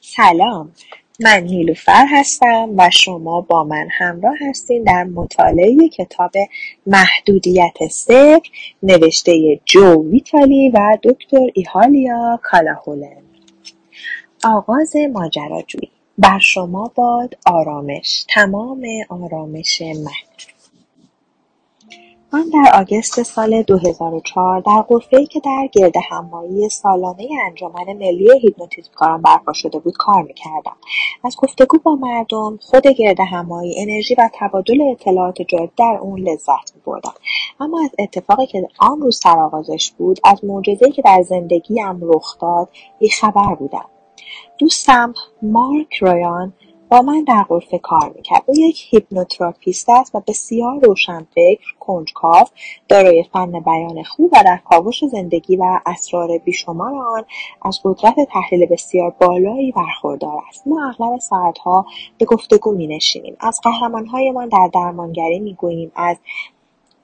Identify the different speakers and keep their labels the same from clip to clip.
Speaker 1: سلام. من نیلوفر هستم و شما با من همراه هستین در مطالعه کتاب محدودیت صفر نوشته جو ویتالی و دکتر ایهالیا کالاهولن آغاز ماجراجویی. بر شما باد آرامش تمام آرامش من. من در آگست سال 2004 در ای که در گردهمایی سالانه انجمن ملی هیپنوتیزم کارم برپا شده بود کار می‌کردم. از گفتگو با مردم خود گردهمایی انرژی و تبادل اطلاعات جدید در اون لذت میبردم. اما از اتفاقی که آن روز سرآغازش بود از معجزه‌ای که در زندگیم رخ داد بیخبر بودم. دوستم مارک رایان با من در غرفه کار می‌کرد. او یک هیپنوتراپیست است و بسیار روشنفکر کنجکاو دارای فن بیان خوب و در کاوش زندگی و اسرار بیشمار آن از قدرت تحلیل بسیار بالایی برخوردار است. ما اغلب ساعتها به گفتگو مینشینیم. از قهرمانهایمان در درمانگری می‌گوییم از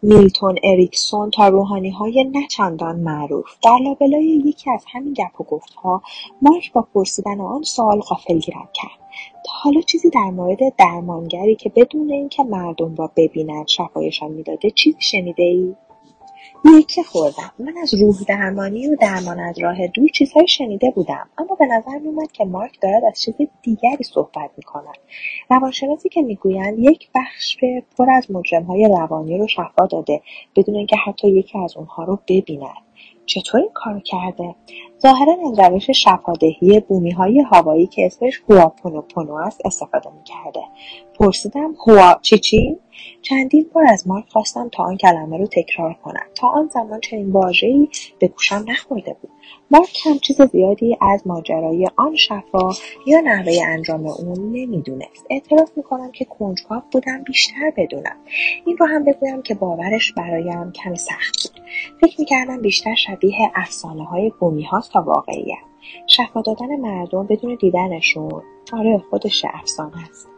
Speaker 1: میلتون اریکسون تا روحانیهای نچندان معروف. در لابلای یکی از همین گپ و گفتها مارک با پرسیدن آن سوال غافلگیرم کرد. تا حالا چیزی در مورد درمانگری که بدون اینکه مردم را ببیند شفایشان می‌داده چیزی شنیده ای؟ یکی خوردم. من از روح درمانی و درمان از راه دور چیزهایی شنیده بودم اما به نظر میومد که مارک دارد از چیز دیگری صحبت می‌کند. روانشناسی که می‌گویند یک بخش پر از مجرمهای روانی رو شفا داده بدون اینکه حتی یکی از اونها رو ببیند. چطور این کارو کرده؟ ظاهرا از روش شفادهی بومیهای هوایی که اسمش هواپونوپونو است استفاده می‌کرده. پرسیدم هوا چی چی؟ چندین بار از مارک خواستم تا آن کلمه رو تکرار کند تا آن زمان چنین واژهای به گوشم نخورده بود. مارک هم چیز زیادی از ماجرای آن شفا یا نحوه انجام اون نمی‌دونست. اعتراف می‌کنم که کنجکاو بودم بیشتر بدونم. این رو هم بگویم که باورش برایم کمی سخت بود. فکر می‌کردم بیشتر شبیه افسانه های بومی هاست تا واقعیت. شفا دادن مردم بدون دیدنشون آره خودش افسانه است.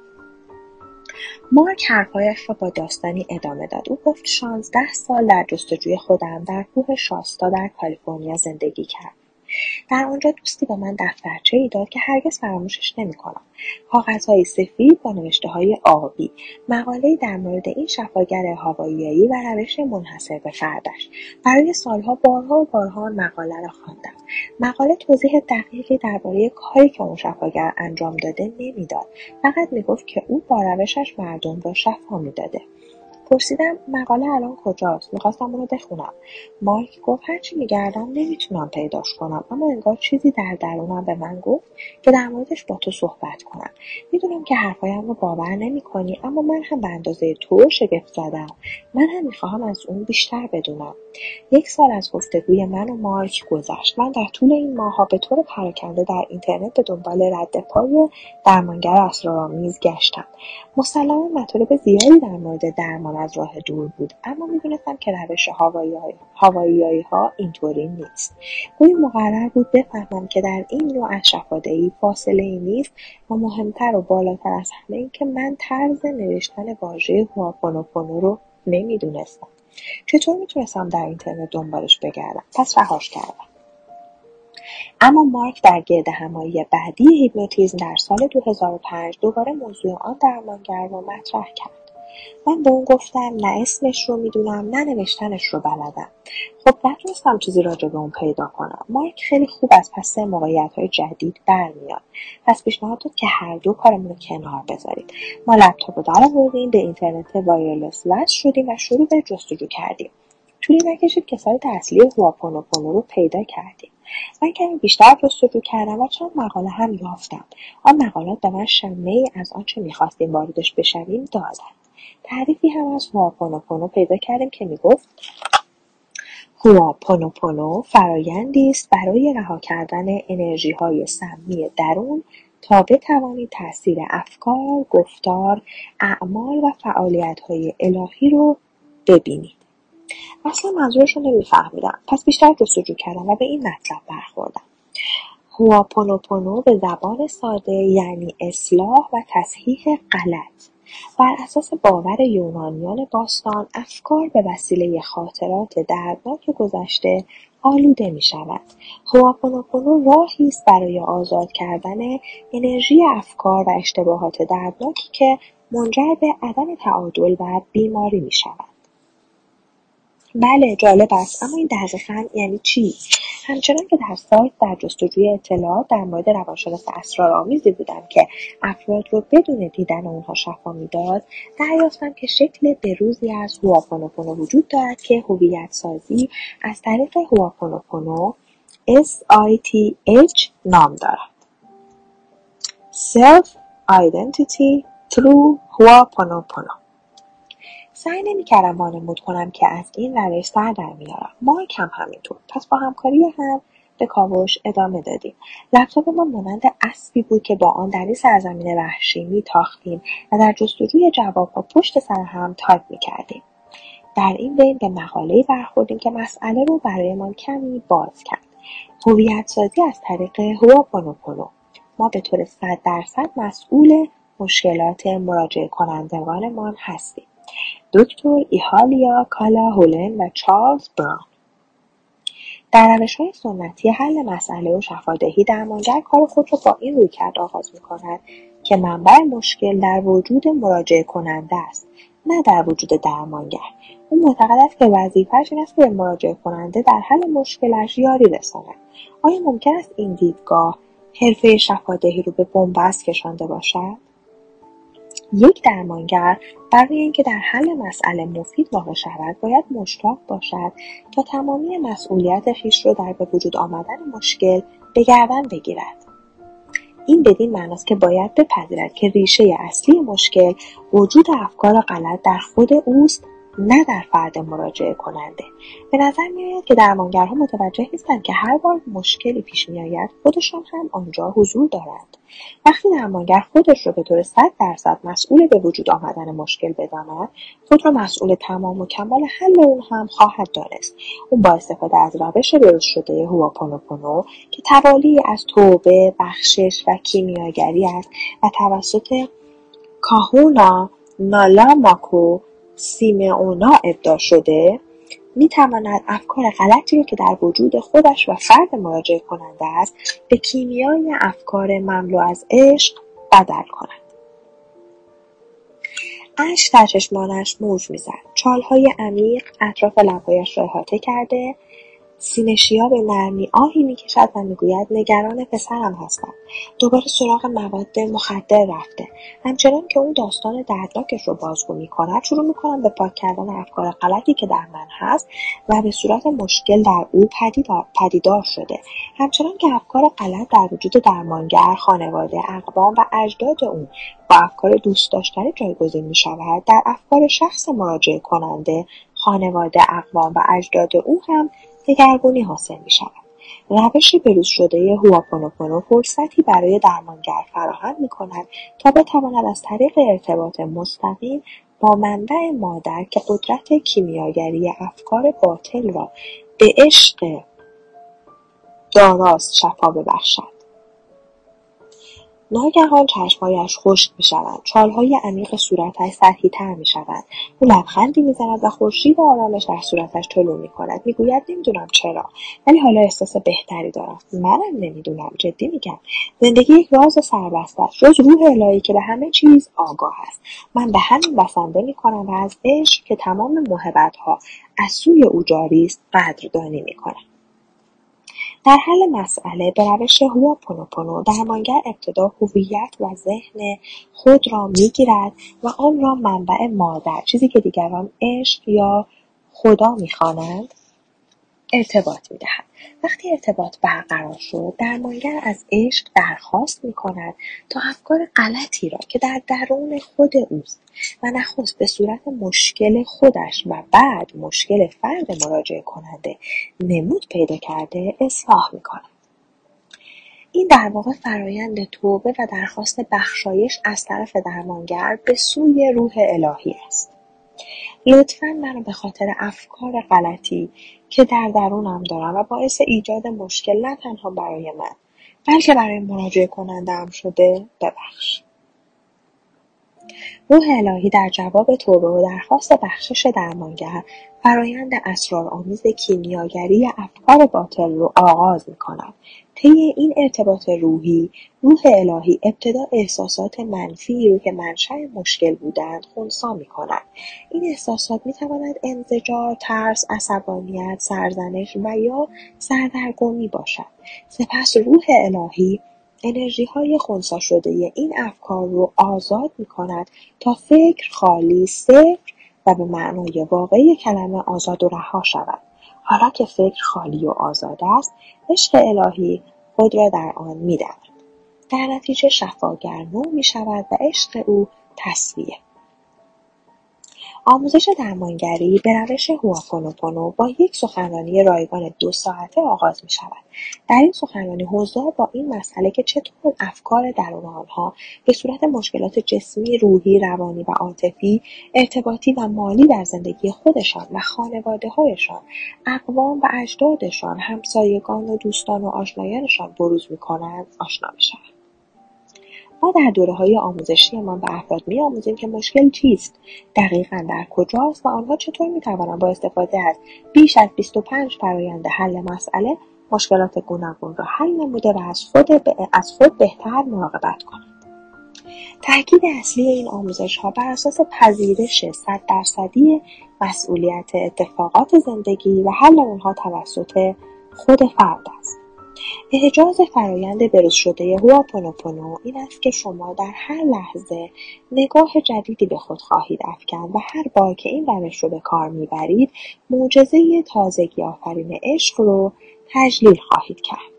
Speaker 1: مارک حرفهایش را با داستانی ادامه داد. او گفت شانزده سال در جستجوی خودم در کوه شاستا در کالیفرنیا زندگی کرد. در آنجا دوستی به من ای داد که هرگز فراموشش نمی‌کنم. کاغذهای سفید با های آبی. مقالهای در مورد این شفاگر هواییایی و روش منحصر به فردش. برای سالها بارها و بارها مقاله را خواندم. مقاله توضیح دقیقی درباره کاری که اون شفاگر انجام داده نمی‌داد. فقط می‌گفت که او با روشش مردم را شفا می‌داده. پرسیدم مقاله الان کجاست؟ می‌خواستم اونو بخونم. مایک گفت هرچی میگردم نمی‌تونم پیداش کنم. اما انگار چیزی در درونم به من گفت که در موردش با تو صحبت کنم. می‌دونم که حرفهایم رو باور نمی‌کنی اما من هم به اندازه تو شگفت زدم. من هم می‌خواهم از اون بیشتر بدونم. یک سال از گفتگوی من و مارک گذشت. من در طول این ماهها به طور پراکنده در اینترنت به دنبال رد پای درمانگر اسرارآمیز گشتم. مسلما مطالب زیادی در مورد درمان از راه دور بود اما می‌دونستم که روش هواییایی ها اینطوری نیست. گویی مقرر بود بفهمم که در این نوع از شفادهی فاصله ای نیست و مهمتر و بالاتر از همه این که من طرز نوشتن واژه هواپونوپونو رو نمی‌دونستم. چطور می‌تونستم در اینترنت دنبالش بگردم؟ پس رهاش کردم. اما مارک در گرد همایی بعدی هیپنوتیزم در سال 2005 دوباره موضوع آن درمانگر را مطرح کرد. من به اون گفتم نه اسمش رو می‌دونم نه نوشتنش رو بلدم. خب نتونستم چیزی راجع به اون پیدا کنم. مایک خیلی خوب از پس موقعیت های جدید برمیاد. پس پیشنهاد داد که هر دو کارمون رو کنار بذاریم. ما لپتاپ رو در آوردیم به اینترنت وایرلس وصل شدیم و شروع به جستجو کردیم. طولی نکشید که سایت اصلی هواپونوپونو رو پیدا کردیم. من کمی بیشتر جستجو کردم و چند مقاله هم یافتم. آن مقالات به من شمه از آنچه می‌خواستیم واردش بشویم دادند تعریفی هم از هواپونوپونو پیدا کردیم که می‌گفت هواپونوپونو فرایندی است برای رها کردن های سمی درون تا بتوانید تاثیر افکار، گفتار، اعمال و های الهی رو ببینید. اصلا منظورش رو نمیفهمیدم. پس بیشتر جستجو کردم و به این مطلب برخوردم. هواپونوپونو به زبان ساده یعنی اصلاح و تصحیح غلط. بر اساس باور یونانیان باستان افکار به وسیله خاطرات دردناک گذشته آلوده می شود. هواپونوپونو راهی است برای آزاد کردن انرژی افکار و اشتباهات دردناکی که منجر به عدم تعادل و بیماری می شود. بله جالب است. اما این دقیقا یعنی چی؟ همچنان که در سایت در جستجوی اطلاعات در مورد روانشناس اسرارآمیزی بودم که افراد رو بدون دیدن اونها شفا می‌داد دریافتم که شکل بروزی از هواپونوپونو وجود دارد که هویت سازی از طریق هواپونوپونو SITH نام دارد. Self Identity Through Ho'oponopono سعی نمی‌کردم وانمود کنم که از این روش سر در میارم. مایک هم همینطور. پس با همکاری هم به کاوش ادامه دادیم. لپتاپ ما مانند اسبی بود که با آن در این سرزمین وحشی میتاختیم و در جستجوی جوابها پشت سر هم تایپ می‌کردیم. در این بین به مقالهای برخوردیم که مسئله رو برایمان کمی باز کرد. هویت سازی از طریق هواپونوپونو ما به طور صد درصد مسئول مشکلات مراجعه کنندگانمان هستیم. دکتر ایهالیا کالا هولن و چارلز براون. در های سنتی حل مسئله و شفادهی درمانگر کار خود را با این رویکرد آغاز می‌کند که منبع مشکل در وجود مراجعه کننده است نه در وجود درمانگر. او معتقد است که وظیفهاش این است که به مراجعه کننده در حل مشکلش یاری رساند. آیا ممکن است این دیدگاه حرفه شفادهی رو به بنبست کشانده باشد؟ یک درمانگر برای اینکه در حل مسئله مفید واقع شود باید مشتاق باشد تا تمامی مسئولیت خویش را در به وجود آمدن مشکل به گردن بگیرد. این بدین معناست که باید بپذیرد که ریشه اصلی مشکل وجود افکار غلط در خود اوست نه در فرد مراجعه کننده. به نظر میآید که درمانگرها متوجه نیستند که هر بار مشکلی پیش میآید خودشان هم آنجا حضور دارند. وقتی درمانگر خودش را به طور صد درصد مسئول به وجود آمدن مشکل بداند خود را مسئول تمام و کمال حل اون هم خواهد دانست. اون با استفاده از روش درست شده هواپونوپونو که توالی از توبه بخشش و کیمیاگری است و توسط کاهونا نالاماکو سیمئونا ابداع شده می‌تواند افکار غلطی را که در وجود خودش و فرد مراجعه کننده است به کیمیای افکار مملو از عشق بدل کند. اشک در چشمانش موج می‌زد. چالهای عمیق اطراف لبهایش را احاطه کرده سینهشیا به نرمی آهی می‌کشد و می‌گوید نگران پسرم هستم. دوباره سراغ مواد مخدر رفته. همچنان که اون داستان دردناکش رو بازگو می‌کند شروع می‌کنم به پاک کردن افکار غلطی که در من هست و به صورت مشکل در او پدیدار شده. همچنان که افکار غلط در وجود درمانگر خانواده اقوام و اجداد اون با افکار دوست داشتنی جایگزین می شود در افکار شخص مراجعه کننده خانواده اقوام و اجداد او هم دگرگونی حاصل می شود. روش بروز شده هواپونوپونو فرصتی برای درمانگر فراهم می کند تا بتواند از طریق ارتباط مستقیم با منبع مادر که قدرت کیمیاگری افکار باطل را به عشق داراست شفا ببخشد ناگهان چشمهایش خشک می‌شوند. چالهای عمیق صورتش سطحیتر می‌شوند. او لبخندی می‌زند و خورشید آرامش در صورتش طلوع می‌کند. می‌گوید نمی‌دونم چرا ولی حالا احساس بهتری دارم. منم نمی‌دونم. جدی میگم. زندگی یک راز سربسته است. جز روح الهی که به همه چیز آگاه است. من به همین بسنده می‌کنم و از عشق که تمام محبتها از سوی او جاری است قدردانی می‌کنم. در حل مسئله به روش هواپونوپونو درمانگر ابتدا هویت و ذهن خود را می‌گیرد و آن را منبع مادر چیزی که دیگران عشق یا خدا می‌خوانند. ارتباط می‌دهد. وقتی ارتباط برقرار شد درمانگر از عشق درخواست می‌کند تا افکار غلطی را که در درون خود اوست و نخست به صورت مشکل خودش و بعد مشکل فرد مراجعه کننده نمود پیدا کرده اصلاح می‌کند. این در واقع فرایند توبه و درخواست بخشایش از طرف درمانگر به سوی روح الهی است. لطفا منو به خاطر افکار غلطی که در درونم دارم و باعث ایجاد مشکل نه تنها برای من بلکه برای مراجعه کنندم شده ببخش. روح الهی در جواب توبه و درخواست بخشش درمانگر فرایند اسرارآمیز کیمیاگری افکار باطل رو آغاز می‌کند. طی این ارتباط روحی روح الهی ابتدا احساسات منفی رو که منشأ مشکل بودند خونسا می‌کند. این احساسات می‌تواند انزجار ترس عصبانیت سرزنش و یا سردرگمی باشد. سپس روح الهی انرژی های خونسا شده این افکار رو آزاد می کند تا فکر خالی، صفر و به معنای واقعی کلمه آزاد و رها شود. حالا که فکر خالی و آزاد است، عشق الهی خود را در آن می در نتیجه شفاگر نو می شود و عشق او تصویه. آموزش درمانگری به روش هواپونوپونو با یک سخنرانی رایگان دو ساعته آغاز می شود. در این سخنرانی حضار با این مسئله که چطور افکار درون آنها به صورت مشکلات جسمی، روحی، روانی و عاطفی، ارتباطی و مالی در زندگی خودشان و هایشان، اقوام و اجدادشان، همسایگان و دوستان و آشنایانشان بروز کنند آشنا شود. ما در آموزشی آموزشیمان به افراد میآموزیم که مشکل چیست دقیقا در کجاست و آنها چطور می‌توانند با استفاده از بیش از 25 فرایند حل مسئله مشکلات گوناگون را حل نموده و از خود, از خود بهتر مراقبت کنند. تاکید اصلی این آموزش ها بر اساس پذیرش صد درصدی مسئولیت اتفاقات زندگی و حل آنها توسط خود فرد است. اعجاز فرایند بروز شده هواپونوپونو این است که شما در هر لحظه نگاه جدیدی به خود خواهید افکند و هر بار که این روش رو به کار می‌برید معجزه تازگی آفرین عشق رو تجلیل خواهید کرد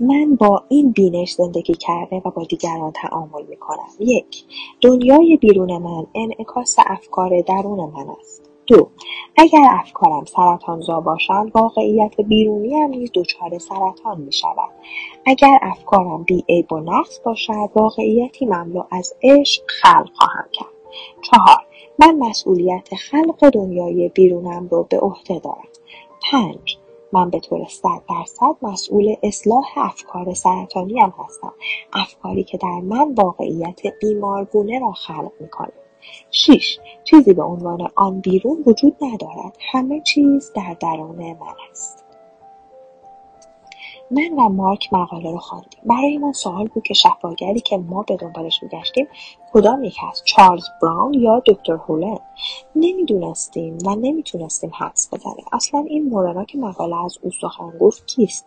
Speaker 1: من با این بینش زندگی کرده و با دیگران تعامل می کنم. یک دنیای بیرون من انعکاس افکار درون من است. دو اگر افکارم سرطانزا باشند واقعیت بیرونیم نیز دچار سرطان می شود. اگر افکارم بیعیب و نقص باشد واقعیتی مملو از عشق خلق خواهم کرد. چهار من مسئولیت خلق دنیای بیرونم رو به عهده دارم. پنج من به طور صد درصد مسئول اصلاح افکار سرطانیم هستم افکاری که در من واقعیت بیمارگونه را خلق می 6. چیزی به عنوان آن بیرون وجود ندارد. همه چیز در درون من است. من و مارک مقاله رو خواندیم. برای ما سوال بود که شفاگری که ما به دنبالش میگشتیم کدام یک هست چارلز براون یا دکتر هولن نمی‌دونستیم و نمی‌تونستیم حدس بزنیم. اصلا این مورانا که مقاله از او سخن گفت کیست؟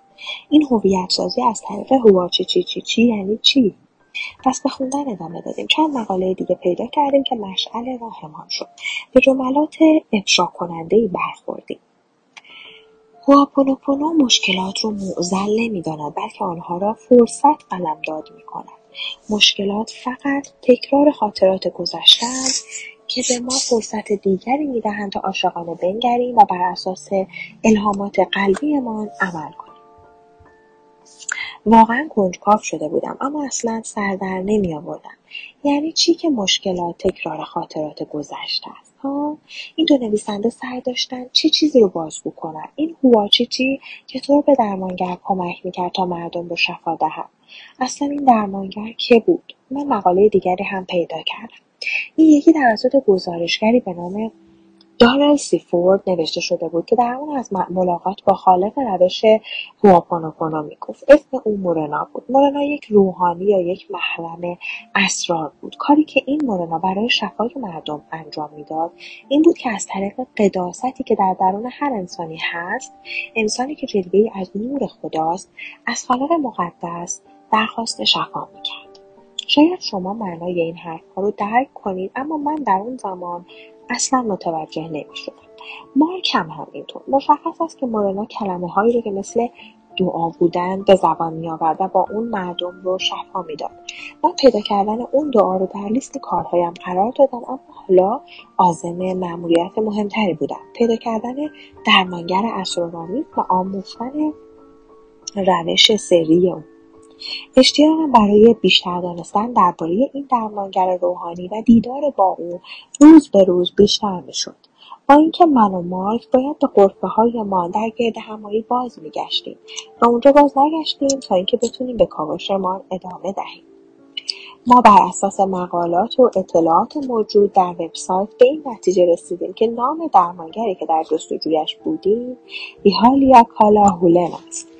Speaker 1: این هویت سازی از طریق هواچی چی چی چی یعنی چی؟ پس به خوندن ادامه دادیم. چند مقاله دیگه پیدا کردیم که مشعل راهمان شد. به جملات افشا کننده برخوردیم. هواپونوپونو مشکلات رو معزل نمی‌داند بلکه آنها را فرصت قلمداد می‌کند. مشکلات فقط تکرار خاطرات گذشتهاند که به ما فرصت دیگری می‌دهند تا عاشقانه بنگریم و بر اساس الهامات قلبیمان عمل کنیم. واقعا کنجکاو شده بودم اما اصلا سر در آوردم یعنی چی که مشکلات تکرار خاطرات گذشته است ها؟ این دو نویسنده سعی داشتن چه چی چیزی رو بازگو کنن؟ این هواچیچی چطور به درمانگر کمک می‌کرد تا مردم رو شفا دهد. اصلا این درمانگر که بود؟ من مقاله دیگری هم پیدا کردم. این یکی توسط گزارشگری به نام دارل سیفورد نوشته شده بود که در اون از ملاقات با خالق روش هواپونوپونو می‌گفت. اسم او مورنا بود. مورنا یک روحانی یا یک محرم اسرار بود. کاری که این مورنا برای شفای مردم انجام می‌داد این بود که از طریق قداستی که در درون هر انسانی هست انسانی که جلوهای از نور خداست از خالق مقدس درخواست شفا می‌کرد. شاید شما معنای این حرفها رو درک کنید اما من در اون زمان اصلا متوجه نمی‌شدم. مارک هم همینطور. مشخص است که مورنا کلمه هایی رو که مثل دعا بودن به زبان می آورد و با اون مردم رو شفا می‌داد. من پیدا کردن اون دعا رو در لیست کارهایم قرار دادم اما حالا عازم مأموریت مهمتری بودم. پیدا کردن درمانگر اسرارآمیز و آموختن روش سری اون. اشتیاقم برای بیشتر دانستن درباره این درمانگر روحانی و دیدار با او روز به روز بیشتر می‌شد. با اینکه من و مارک باید به قرفه هایمان در گرد همایی باز میگشتیم و اونجا باز نگشتیم تا اینکه بتونیم به کاوشمان ادامه دهیم. ما بر اساس مقالات و اطلاعات موجود در وبسایت به این نتیجه رسیدیم که نام درمانگری که در جستجویش بودیم ایهالیا کالا هولن است.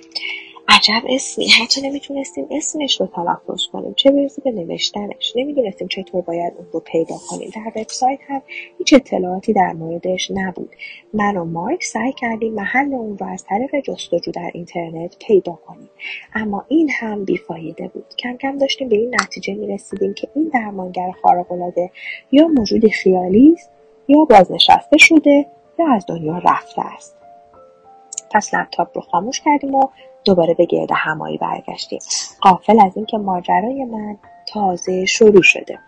Speaker 1: عجب اسمی. حتی نمی‌تونستیم اسمش رو تلفظ کنیم. چه برسه به نوشتنش. نمی‌دونستیم چطور باید اون رو پیدا کنیم. در وبسایت هم هیچ اطلاعاتی در موردش نبود. من و مایک سعی کردیم محل اون رو از طریق جستجو در اینترنت پیدا کنیم. اما این هم بیفایده بود. کم کم داشتیم به این نتیجه می‌رسیدیم که این درمانگر خارقالعاده یا موجودی خیالی است یا بازنشسته شده یا از دنیا رفته است. پس لپتاپ رو خاموش کردیم و دوباره به گرد همایی برگشتیم. قافل از اینکه ماجرای من تازه شروع شده.